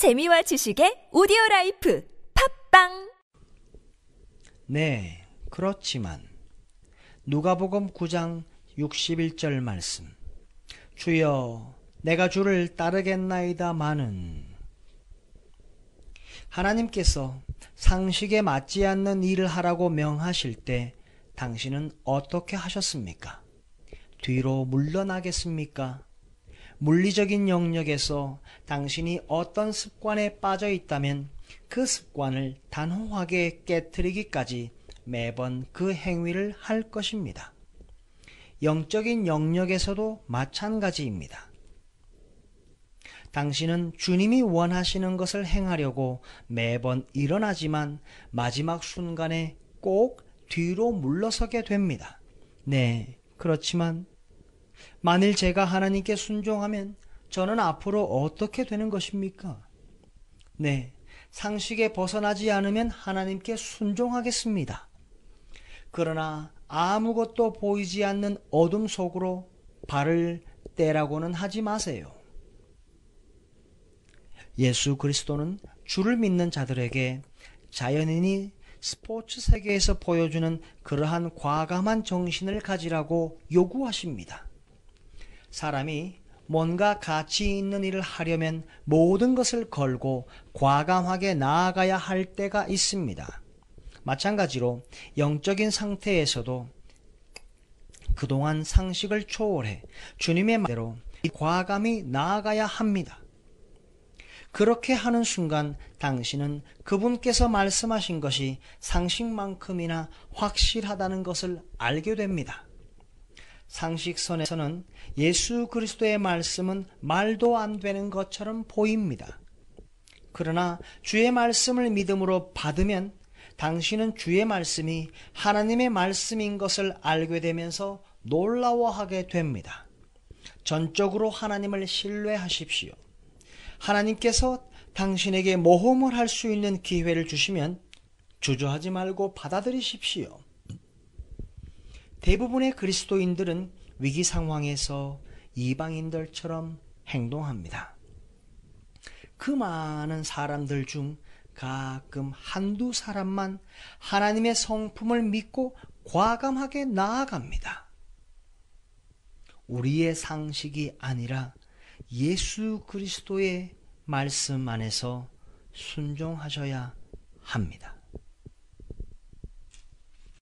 재미와 지식의 오디오 라이프 팟빵 네, 그렇지만 누가복음 9장 61절 말씀 주여 내가 주를 따르겠나이다마는 하나님께서 상식에 맞지 않는 일을 하라고 명하실 때 당신은 어떻게 하셨습니까? 뒤로 물러나겠습니까? 물리적인 영역에서 당신이 어떤 습관에 빠져 있다면 그 습관을 단호하게 깨뜨리기까지 매번 그 행위를 할 것입니다. 영적인 영역에서도 마찬가지입니다. 당신은 주님이 원하시는 것을 행하려고 매번 일어나지만 마지막 순간에 꼭 뒤로 물러서게 됩니다. 네, 그렇지만 만일 제가 하나님께 순종하면 저는 앞으로 어떻게 되는 것입니까? 네, 상식에 벗어나지 않으면 하나님께 순종하겠습니다. 그러나 아무것도 보이지 않는 어둠 속으로 발을 떼라고는 하지 마세요. 예수 그리스도는 주를 믿는 자들에게 자연인이 스포츠 세계에서 보여주는 그러한 과감한 정신을 가지라고 요구하십니다. 사람이 뭔가 가치 있는 일을 하려면 모든 것을 걸고 과감하게 나아가야 할 때가 있습니다. 마찬가지로 영적인 상태에서도 그동안 상식을 초월해 주님의 말대로 과감히 나아가야 합니다. 그렇게 하는 순간 당신은 그분께서 말씀하신 것이 상식만큼이나 확실하다는 것을 알게 됩니다. 상식선에서는 예수 그리스도의 말씀은 말도 안 되는 것처럼 보입니다. 그러나 주의 말씀을 믿음으로 받으면 당신은 주의 말씀이 하나님의 말씀인 것을 알게 되면서 놀라워하게 됩니다. 전적으로 하나님을 신뢰하십시오. 하나님께서 당신에게 모험을 할 수 있는 기회를 주시면 주저하지 말고 받아들이십시오. 대부분의 그리스도인들은 위기 상황에서 이방인들처럼 행동합니다. 그 많은 사람들 중 가끔 한두 사람만 하나님의 성품을 믿고 과감하게 나아갑니다. 우리의 상식이 아니라 예수 그리스도의 말씀 안에서 순종하셔야 합니다.